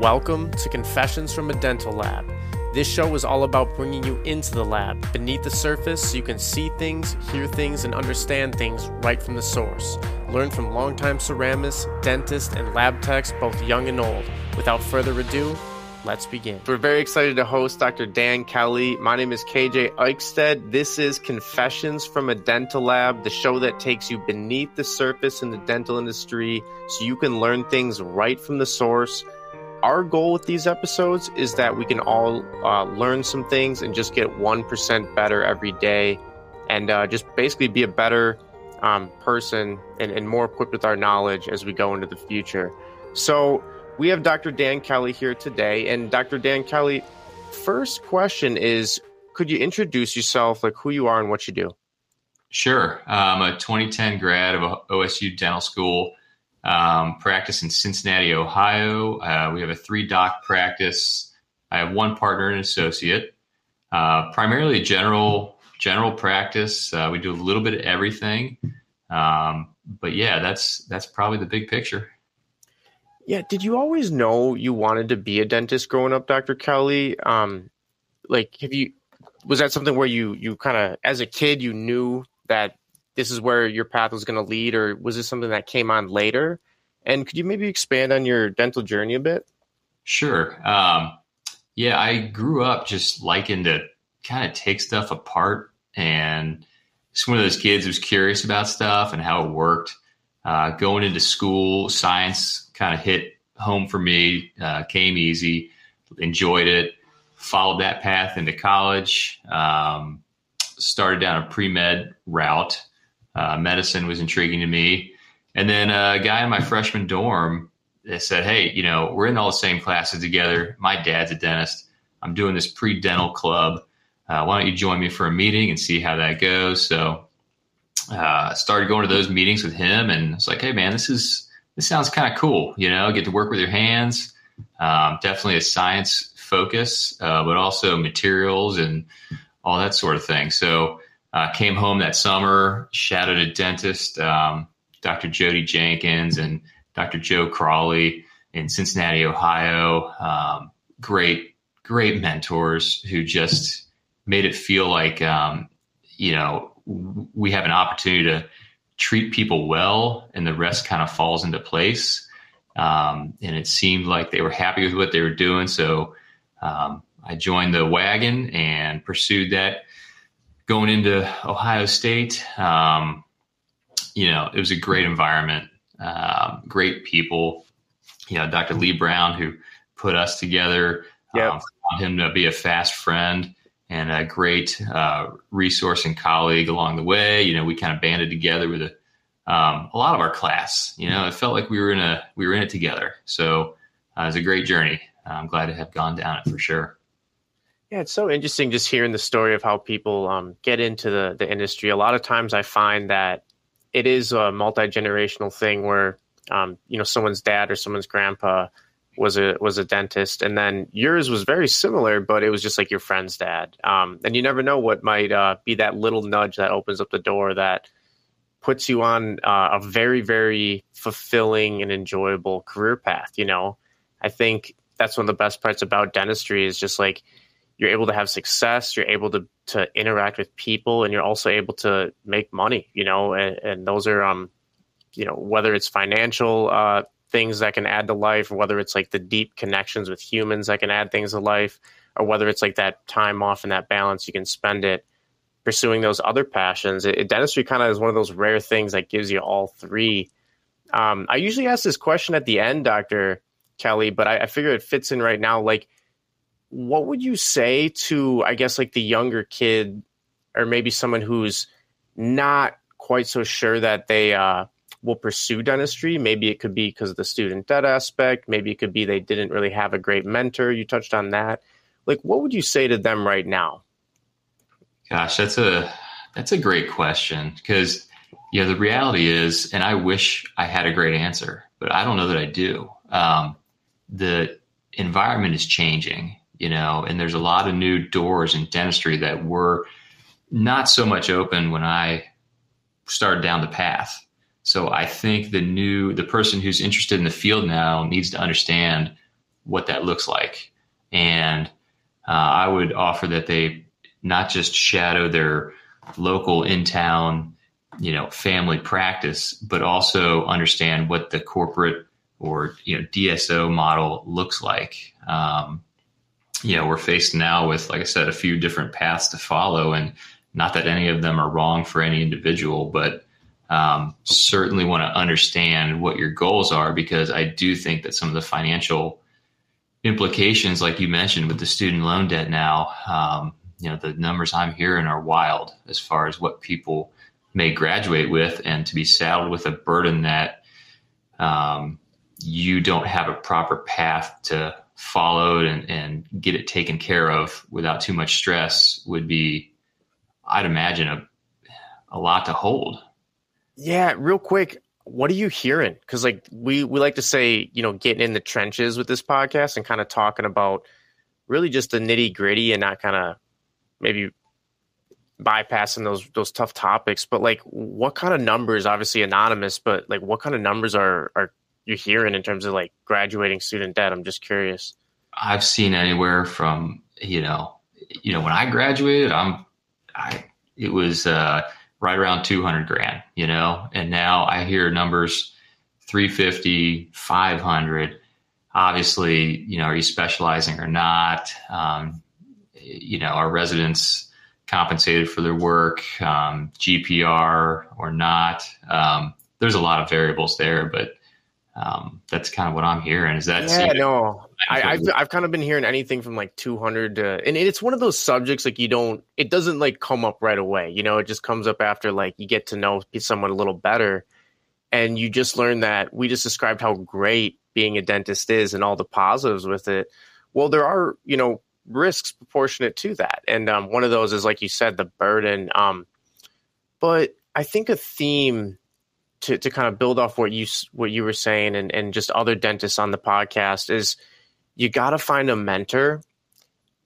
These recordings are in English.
Welcome to Confessions from a Dental Lab. This show is all about bringing you into the lab, beneath the surface, so you can see things, hear things, and understand things right from the source. Learn from longtime ceramists, dentists, and lab techs, both young and old. Without further ado, let's begin. We're very excited to host Dr. Dan Kelley. My name is KJ Eichstead. This is Confessions from a Dental Lab, the show that takes you beneath the surface in the dental industry so you can learn things right from the source. Our goal with these episodes is that we can all uh, learn some things and just get 1% better every day and uh, just basically be a better um, person and, and more equipped with our knowledge as we go into the future. So, we have Dr. Dan Kelley here today. And Dr. Dan Kelley, first question is could you introduce yourself, like who you are and what you do? Sure. I'm a 2010 grad of OSU Dental School. Um, practice in Cincinnati, Ohio. Uh, we have a three doc practice. I have one partner and associate. Uh, primarily general general practice. Uh, we do a little bit of everything. Um, but yeah, that's that's probably the big picture. Yeah. Did you always know you wanted to be a dentist growing up, Dr. Kelley? Um, like, have you, was that something where you, you kind of, as a kid, you knew that this is where your path was going to lead, or was this something that came on later? And could you maybe expand on your dental journey a bit? Sure. Um, yeah, I grew up just liking to kind of take stuff apart and just one of those kids who's curious about stuff and how it worked. Uh, going into school, science kind of hit home for me, uh, came easy, enjoyed it, followed that path into college, um, started down a pre med route. Uh, medicine was intriguing to me. And then a guy in my freshman dorm said, Hey, you know, we're in all the same classes together. My dad's a dentist. I'm doing this pre dental club. Uh, why don't you join me for a meeting and see how that goes? So uh, started going to those meetings with him, and it's like, hey man, this is this sounds kind of cool. You know, get to work with your hands. Um, definitely a science focus, uh, but also materials and all that sort of thing. So uh, came home that summer, shadowed a dentist, um, Dr. Jody Jenkins and Dr. Joe Crawley in Cincinnati, Ohio. Um, great, great mentors who just made it feel like um, you know we have an opportunity to treat people well and the rest kind of falls into place. Um, and it seemed like they were happy with what they were doing. So um, I joined the wagon and pursued that going into Ohio State. Um, you know, it was a great environment, um, great people. You know, Dr. Lee Brown, who put us together, yep. Um, found him to be a fast friend and a great uh, resource and colleague along the way. You know, we kind of banded together with a, um, a lot of our class. You know, it felt like we were in a we were in it together. So uh, it was a great journey. I'm glad to have gone down it for sure. Yeah, it's so interesting just hearing the story of how people um, get into the the industry. A lot of times, I find that it is a multi generational thing where um, you know someone's dad or someone's grandpa was a was a dentist, and then yours was very similar, but it was just like your friend's dad. Um, and you never know what might uh, be that little nudge that opens up the door that puts you on uh, a very very fulfilling and enjoyable career path. You know, I think that's one of the best parts about dentistry is just like you're able to have success, you're able to to interact with people, and you're also able to make money. You know, and, and those are um, you know, whether it's financial uh, things that can add to life, whether it's like the deep connections with humans that can add things to life, or whether it's like that time off and that balance you can spend it pursuing those other passions. It, it, dentistry kind of is one of those rare things that gives you all three. Um, I usually ask this question at the end, Doctor Kelley, but I, I figure it fits in right now. Like, what would you say to, I guess, like the younger kid, or maybe someone who's not quite so sure that they uh, will pursue dentistry. Maybe it could be because of the student debt aspect. Maybe it could be they didn't really have a great mentor. You touched on that. Like, what would you say to them right now? Gosh, that's a that's a great question because yeah, the reality is, and I wish I had a great answer, but I don't know that I do. Um, the environment is changing, you know, and there's a lot of new doors in dentistry that were not so much open when I started down the path. So I think the new the person who's interested in the field now needs to understand what that looks like. And uh, I would offer that they not just shadow their local in town, you know, family practice, but also understand what the corporate or you know DSO model looks like. Um, you know, we're faced now with, like I said, a few different paths to follow, and not that any of them are wrong for any individual, but um, certainly want to understand what your goals are because I do think that some of the financial implications, like you mentioned with the student loan debt now, um, you know, the numbers I'm hearing are wild as far as what people may graduate with and to be saddled with a burden that um, you don't have a proper path to follow and, and get it taken care of without too much stress would be, I'd imagine, a, a lot to hold. Yeah, real quick, what are you hearing? Because like we we like to say, you know, getting in the trenches with this podcast and kind of talking about really just the nitty gritty and not kind of maybe bypassing those those tough topics. But like, what kind of numbers? Obviously anonymous, but like, what kind of numbers are are you hearing in terms of like graduating student debt? I'm just curious. I've seen anywhere from you know, you know, when I graduated, I'm, I it was. uh right around 200 grand, you know, and now I hear numbers 350, 500. Obviously, you know, are you specializing or not? Um, you know, are residents compensated for their work, um, GPR or not? Um, there's a lot of variables there, but um, that's kind of what I'm hearing. Is that yeah? No, I, have I've kind of been hearing anything from like 200 to, and it's one of those subjects like you don't, it doesn't like come up right away. You know, it just comes up after like you get to know someone a little better, and you just learn that we just described how great being a dentist is and all the positives with it. Well, there are you know risks proportionate to that, and um, one of those is like you said, the burden. Um, but I think a theme to, to kind of build off what you what you were saying and, and just other dentists on the podcast is you got to find a mentor.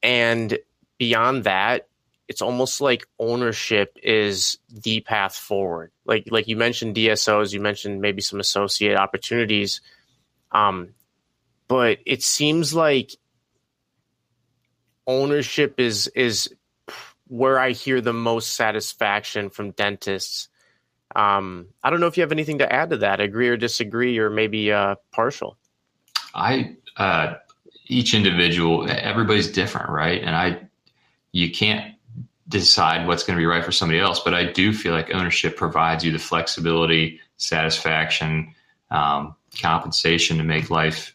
And beyond that it's almost like ownership is the path forward. Like like you mentioned dsos you mentioned maybe some associate opportunities. Um but it seems like ownership is is where i hear the most satisfaction from dentists um, I don't know if you have anything to add to that, agree or disagree, or maybe uh, partial. I uh, each individual, everybody's different, right? And I, you can't decide what's going to be right for somebody else, but I do feel like ownership provides you the flexibility, satisfaction, um, compensation to make life,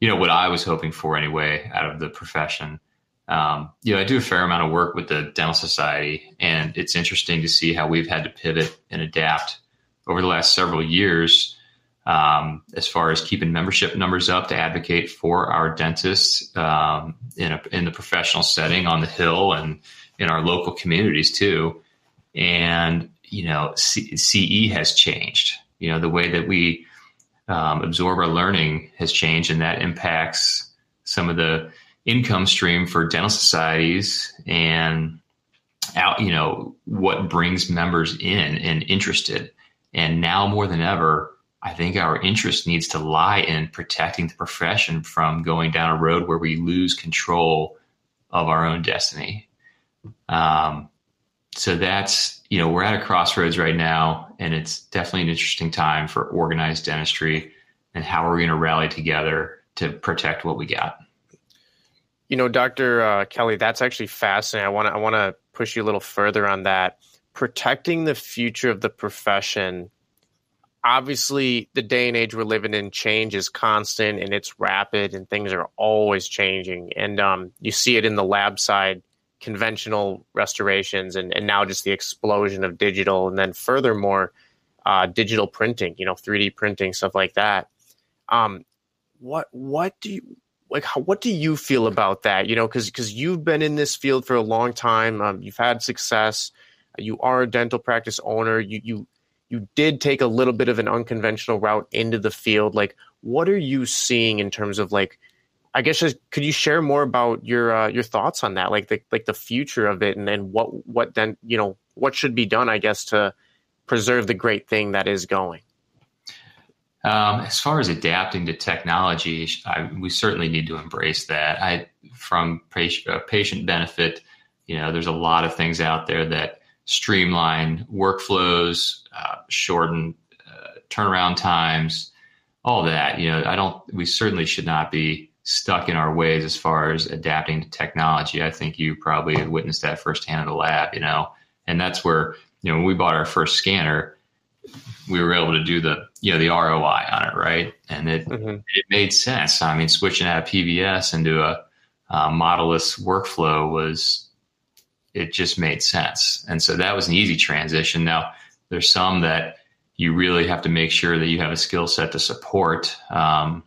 you know, what I was hoping for anyway out of the profession. Um, you know, I do a fair amount of work with the Dental Society, and it's interesting to see how we've had to pivot and adapt over the last several years um, as far as keeping membership numbers up to advocate for our dentists um, in, a, in the professional setting on the Hill and in our local communities too. And, you know, C- CE has changed. You know, the way that we um, absorb our learning has changed, and that impacts some of the income stream for dental societies and out, you know, what brings members in and interested. And now more than ever, I think our interest needs to lie in protecting the profession from going down a road where we lose control of our own destiny. Um, so that's, you know, we're at a crossroads right now, and it's definitely an interesting time for organized dentistry and how are we going to rally together to protect what we got. You know, Dr. Uh, Kelley, that's actually fascinating. I want to I want to push you a little further on that. Protecting the future of the profession. Obviously, the day and age we're living in, change is constant and it's rapid, and things are always changing. And um, you see it in the lab side, conventional restorations, and, and now just the explosion of digital, and then furthermore, uh, digital printing. You know, 3D printing, stuff like that. Um, what what do you like how, what do you feel about that? You know because because you've been in this field for a long time. Um, you've had success. You are a dental practice owner. You you you did take a little bit of an unconventional route into the field. Like what are you seeing in terms of like i guess just, could you share more about your uh, your thoughts on that? Like the like the future of it and then what what then you know what should be done i guess to preserve the great thing that is going Um, as far as adapting to technology, I, we certainly need to embrace that. I, from patient, uh, patient benefit, you know, there's a lot of things out there that streamline workflows, uh, shorten uh, turnaround times, all that. You know, I don't. We certainly should not be stuck in our ways as far as adapting to technology. I think you probably witnessed that firsthand in the lab. You know, and that's where you know when we bought our first scanner we were able to do the you know the ROI on it, right? And it mm-hmm. it made sense. I mean, switching out of PVS into a, a modelless workflow was it just made sense, and so that was an easy transition. Now there's some that you really have to make sure that you have a skill set to support. Um,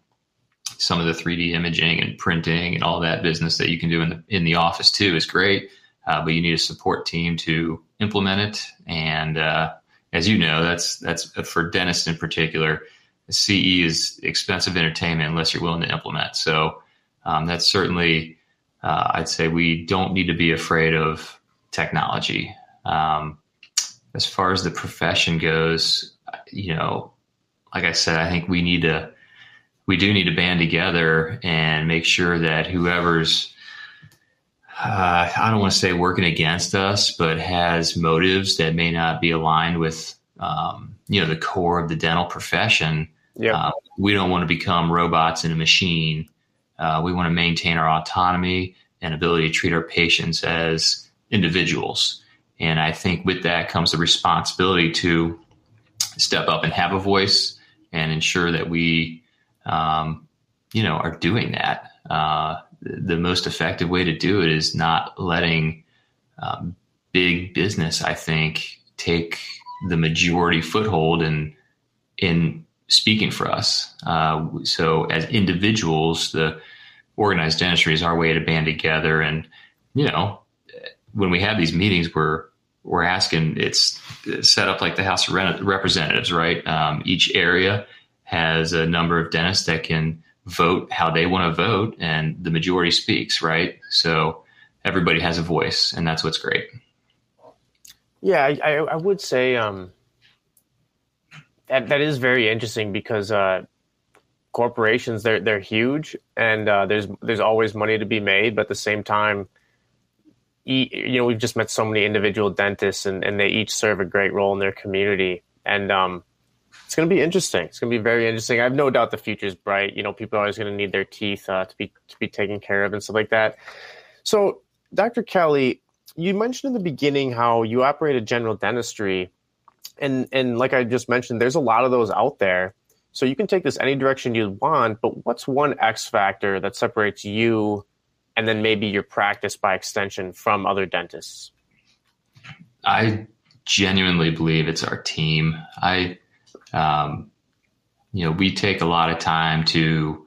some of the 3D imaging and printing and all that business that you can do in the in the office too is great, uh, but you need a support team to implement it and uh, as you know, that's that's for dentists in particular. CE is expensive entertainment unless you're willing to implement. So um, that's certainly, uh, I'd say, we don't need to be afraid of technology. Um, as far as the profession goes, you know, like I said, I think we need to, we do need to band together and make sure that whoever's uh, I don't want to say working against us, but has motives that may not be aligned with, um, you know, the core of the dental profession. Yep. Uh, we don't want to become robots in a machine. Uh, we want to maintain our autonomy and ability to treat our patients as individuals. And I think with that comes the responsibility to step up and have a voice and ensure that we, um, you know, are doing that. Uh, the most effective way to do it is not letting um, big business, I think, take the majority foothold in in speaking for us. Uh, so as individuals, the organized dentistry is our way to band together. And you know, when we have these meetings, we're we're asking. It's set up like the House of Representatives, right? Um, each area has a number of dentists that can vote how they want to vote and the majority speaks, right? So everybody has a voice and that's what's great. Yeah, I, I would say um, that that is very interesting because uh, corporations they're they're huge and uh, there's there's always money to be made, but at the same time, you know we've just met so many individual dentists and, and they each serve a great role in their community and um, it's going to be interesting. It's going to be very interesting. I have no doubt the future is bright. You know, people are always going to need their teeth uh, to be to be taken care of and stuff like that. So, Dr. Kelley, you mentioned in the beginning how you operate a general dentistry, and and like I just mentioned, there's a lot of those out there. So you can take this any direction you want. But what's one X factor that separates you, and then maybe your practice by extension from other dentists? I genuinely believe it's our team. I um, you know, we take a lot of time to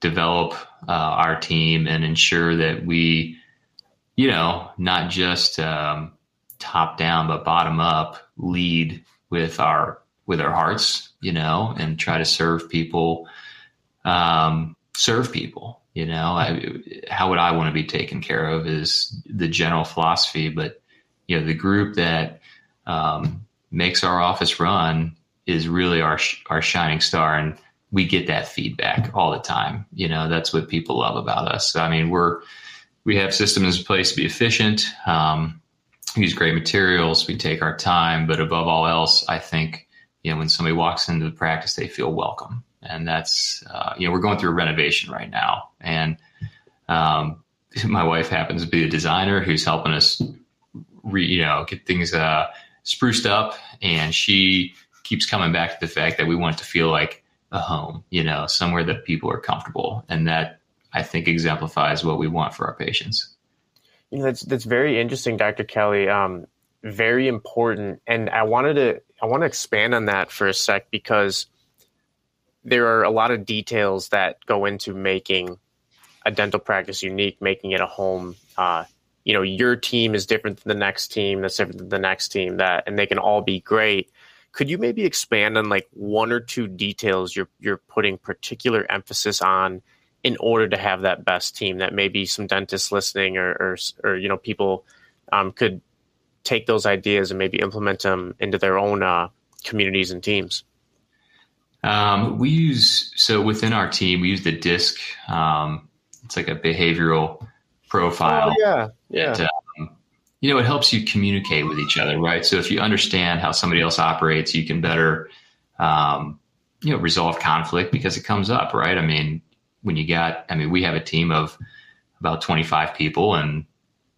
develop uh, our team and ensure that we, you know, not just um, top down but bottom up lead with our with our hearts, you know, and try to serve people, um, serve people. You know, I, how would I want to be taken care of is the general philosophy, but you know, the group that um, makes our office run is really our our shining star, and we get that feedback all the time. You know, that's what people love about us. I mean, we're we have systems in place to be efficient. Um, use great materials. We take our time, but above all else, I think you know when somebody walks into the practice, they feel welcome, and that's uh, you know we're going through a renovation right now, and um, my wife happens to be a designer who's helping us, re, you know, get things uh, spruced up, and she keeps coming back to the fact that we want to feel like a home, you know, somewhere that people are comfortable. And that I think exemplifies what we want for our patients. You know, that's that's very interesting, Dr. Kelley. Um, very important. And I wanted to I want to expand on that for a sec because there are a lot of details that go into making a dental practice unique, making it a home. Uh, you know, your team is different than the next team, that's different than the next team, that and they can all be great. Could you maybe expand on like one or two details you're you're putting particular emphasis on in order to have that best team that maybe some dentists listening or or, or you know people um, could take those ideas and maybe implement them into their own uh, communities and teams? Um, we use so within our team we use the DISC. Um, it's like a behavioral profile. Oh, yeah, yeah. And, um, you know, it helps you communicate with each other, right? So if you understand how somebody else operates, you can better, um, you know, resolve conflict because it comes up, right? I mean, when you got, I mean, we have a team of about 25 people and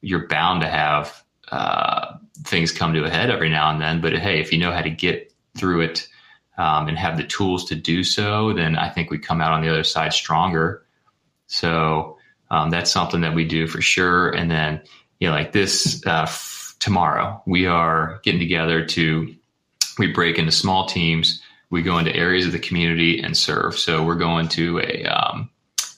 you're bound to have uh, things come to a head every now and then. But hey, if you know how to get through it um, and have the tools to do so, then I think we come out on the other side stronger. So um, that's something that we do for sure. And then, you know, like this uh, f- tomorrow, we are getting together to we break into small teams. We go into areas of the community and serve. So we're going to a, um,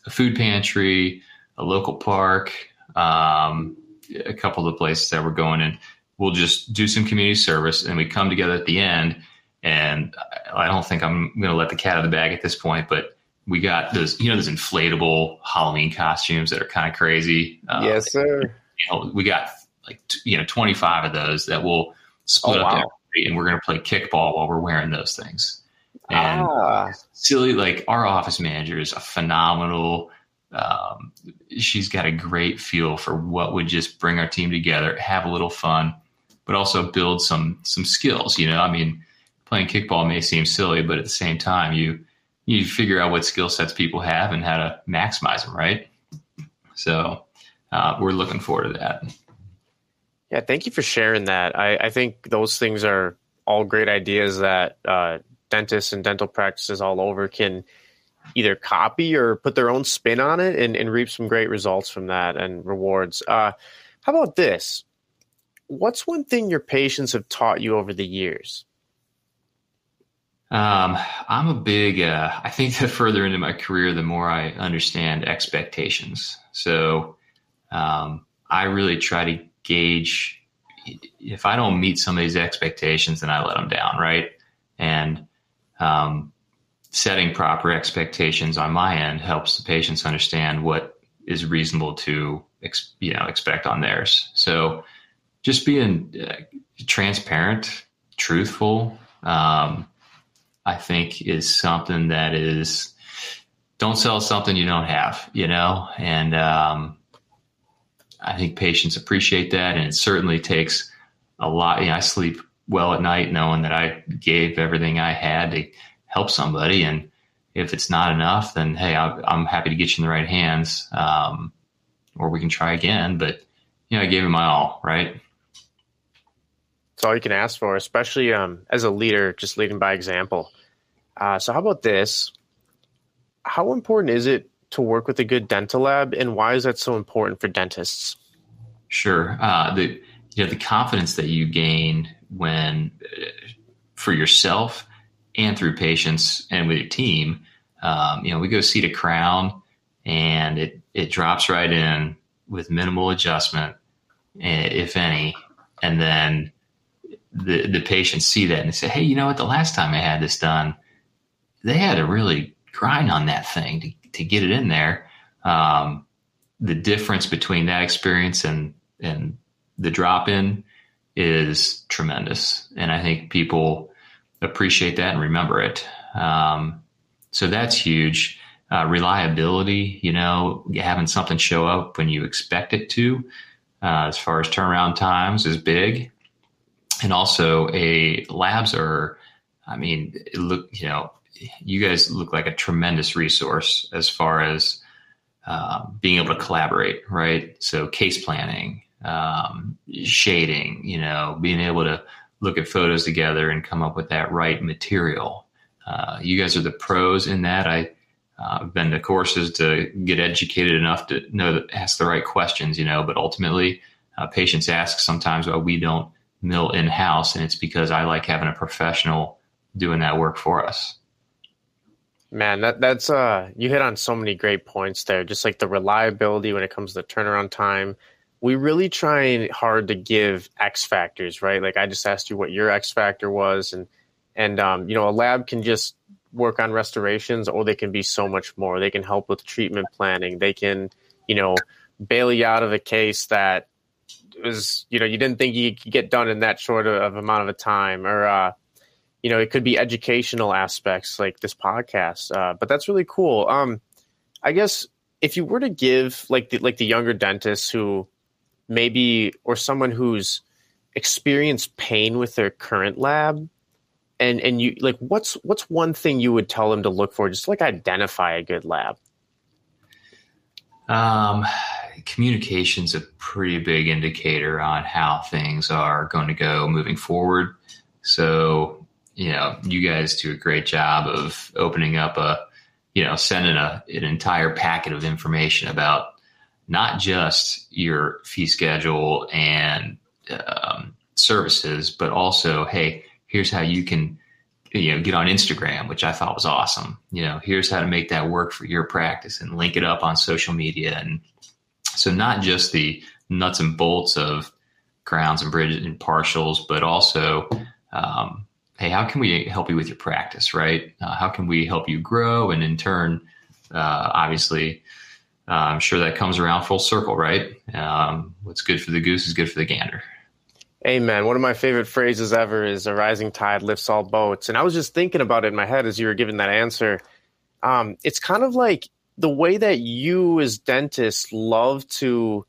a food pantry, a local park, um, a couple of the places that we're going in. We'll just do some community service, and we come together at the end. And I don't think I'm going to let the cat out of the bag at this point, but we got those, you know, those inflatable Halloween costumes that are kind of crazy. Uh, yes, sir. You know, we got like you know 25 of those that will split oh, up, wow. and we're going to play kickball while we're wearing those things. And ah. silly, like our office manager is a phenomenal um, she's got a great feel for what would just bring our team together, have a little fun, but also build some some skills. You know, I mean, playing kickball may seem silly, but at the same time, you you figure out what skill sets people have and how to maximize them, right? So uh, we're looking forward to that. Yeah, thank you for sharing that. I, I think those things are all great ideas that uh, dentists and dental practices all over can either copy or put their own spin on it and, and reap some great results from that and rewards. Uh, how about this? What's one thing your patients have taught you over the years? Um, I'm a big, uh, I think the further into my career, the more I understand expectations. So, um, I really try to gauge if I don't meet somebody's expectations, then I let them down. Right. And, um, setting proper expectations on my end helps the patients understand what is reasonable to you know expect on theirs. So just being uh, transparent, truthful, um, I think is something that is don't sell something you don't have, you know, and um, I think patients appreciate that, and it certainly takes a lot. You know, I sleep well at night knowing that I gave everything I had to help somebody. And if it's not enough, then hey, I, am happy to get you in the right hands, um, or we can try again. But you know, I gave it my all, right? It's all you can ask for, especially um, as a leader, just leading by example. Uh, so, how about this? How important is it to work with a good dental lab, and why is that so important for dentists? Sure. Uh, the you know the confidence that you gain when uh, for yourself and through patients and with your team. Um, you know, we go seat a crown and it, it drops right in with minimal adjustment, eh, if any. And then the, the patients see that and they say, Hey, you know what? The last time I had this done, they had a really grind on that thing to, to get it in there. Um, the difference between that experience and, and the drop in is tremendous. And I think people, appreciate that and remember it. Um, so that's huge. Uh, reliability, you know, having something show up when you expect it to, uh, as far as turnaround times, is big. And also, a labs are, I mean, look, you know, you guys look like a tremendous resource as far as uh, being able to collaborate, right? So case planning, um, shading, you know, being able to look at photos together and come up with that right material. Uh, you guys are the pros in that. I, uh, I've been to courses to get educated enough to know that ask the right questions, you know, but ultimately uh, patients ask sometimes why we don't mill in house. And it's because I like having a professional doing that work for us. Man, that that's uh you hit on so many great points there. Just like the reliability when it comes to turnaround time, we really try hard to give X factors, right? Like I just asked you what your X factor was, and and um, you know a lab can just work on restorations, or they can be so much more. They can help with treatment planning. They can, you know, bail you out of a case that was, you know, you didn't think you could get done in that short of amount of a time, or uh, you know, it could be educational aspects like this podcast. Uh, but that's really cool. Um, I guess if you were to give like the, like the younger dentists who maybe or someone who's experienced pain with their current lab and and you like what's what's one thing you would tell them to look for just to, like identify a good lab um communication's a pretty big indicator on how things are going to go moving forward so you know you guys do a great job of opening up a you know sending a, an entire packet of information about not just your fee schedule and um, services, but also, hey, here's how you can, you know, get on Instagram, which I thought was awesome. You know, here's how to make that work for your practice and link it up on social media. And so not just the nuts and bolts of crowns and bridges and partials, but also, um, hey, how can we help you with your practice, right? Uh, how can we help you grow? And in turn, uh, obviously, uh, I'm sure that comes around full circle, right? Um, what's good for the goose is good for the gander. Amen. One of my favorite phrases ever is "a rising tide lifts all boats," and I was just thinking about it in my head as you were giving that answer. Um, it's kind of like the way that you, as dentists, love to,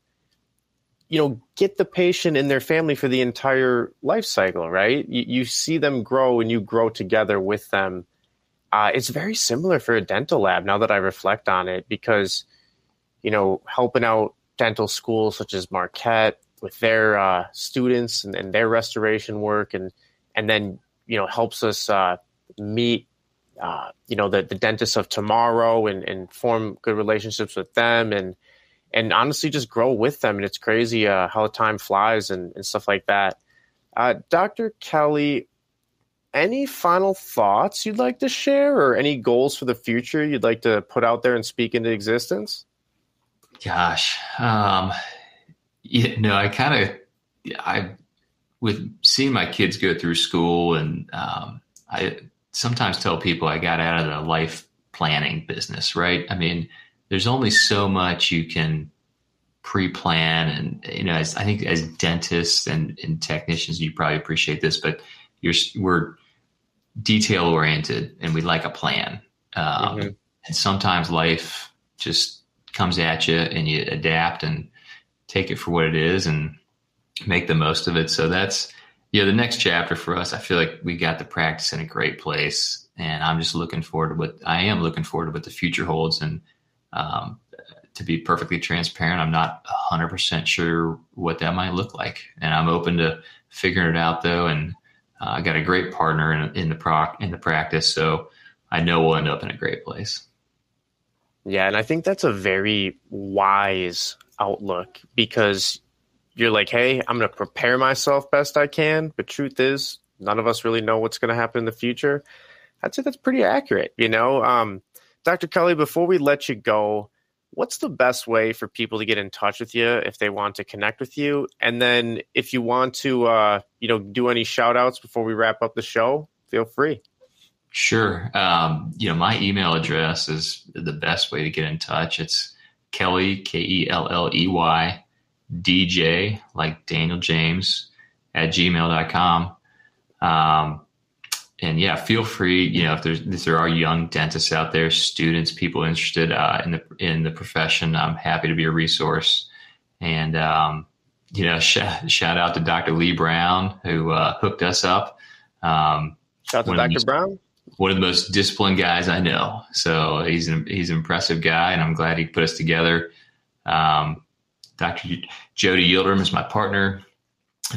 you know, get the patient and their family for the entire life cycle. Right? You, you see them grow, and you grow together with them. Uh, it's very similar for a dental lab now that I reflect on it, because you know, helping out dental schools such as Marquette with their uh, students and, and, their restoration work, and and then you know helps us uh, meet uh, you know the, the dentists of tomorrow and, and form good relationships with them and and honestly just grow with them. And it's crazy uh, how time flies and, and stuff like that. Uh, Dr. Kelley, any final thoughts you'd like to share or any goals for the future you'd like to put out there and speak into existence? Gosh, um, you know, I kind of, I, with seeing my kids go through school, and um, I sometimes tell people I got out of the life planning business, right? I mean, there's only so much you can pre-plan, and you know, as, I think as dentists and, and technicians, you probably appreciate this, but you're we're detail oriented, and we like a plan. Um, mm-hmm. And sometimes life just comes at you, and you adapt and take it for what it is and make the most of it. So that's you know the next chapter for us. I feel like we got the practice in a great place, and I'm just looking forward to what I am looking forward to what the future holds. And um, to be perfectly transparent, I'm not 100 percent sure what that might look like, and I'm open to figuring it out though. And uh, I got a great partner in, in the proc in the practice, so I know we'll end up in a great place. Yeah, and I think that's a very wise outlook because you're like, hey, I'm going to prepare myself best I can. But truth is, none of us really know what's going to happen in the future. I'd say that's pretty accurate. You know, um, Dr. Kelley, before we let you go, what's the best way for people to get in touch with you if they want to connect with you? And then if you want to, uh, you know, do any shout outs before we wrap up the show, feel free. Sure. Um, you know, my email address is the best way to get in touch. It's Kelley, K E L L E Y, DJ, like Daniel James, at gmail.com. Um, and yeah, feel free, you know, if there's, if there are young dentists out there, students, people interested uh, in the, in the profession, I'm happy to be a resource. And, um, you know, sh- shout out to Dr. Lee Brown who uh, hooked us up. Um, shout out to Dr. Brown one of the most disciplined guys I know. So he's an, he's an impressive guy, and I'm glad he put us together. Um, Dr. Jody Yildirim is my partner,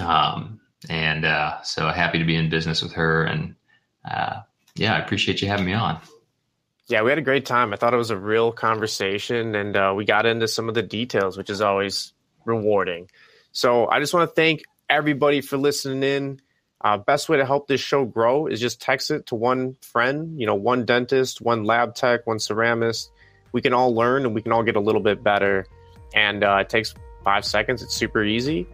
um, and uh, so happy to be in business with her. And uh, yeah, I appreciate you having me on. Yeah, we had a great time. I thought it was a real conversation, and uh, we got into some of the details, which is always rewarding. So I just want to thank everybody for listening in. Uh, best way to help this show grow is just text it to one friend, you know, one dentist, one lab tech, one ceramist. We can all learn and we can all get a little bit better. And uh, it takes five seconds. It's super easy.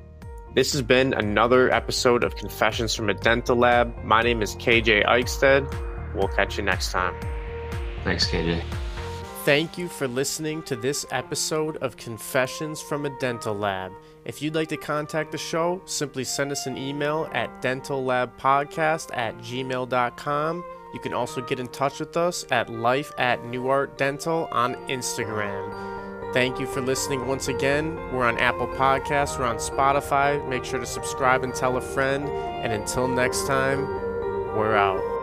This has been another episode of Confessions from a Dental Lab. My name is KJ Eichstead. We'll catch you next time. Thanks, KJ. Thank you for listening to this episode of Confessions from a Dental Lab. If you'd like to contact the show, simply send us an email at dentallabpodcast at gmail.com. You can also get in touch with us at life at Art Dental on Instagram. Thank you for listening once again. We're on Apple Podcasts, we're on Spotify. Make sure to subscribe and tell a friend. And until next time, we're out.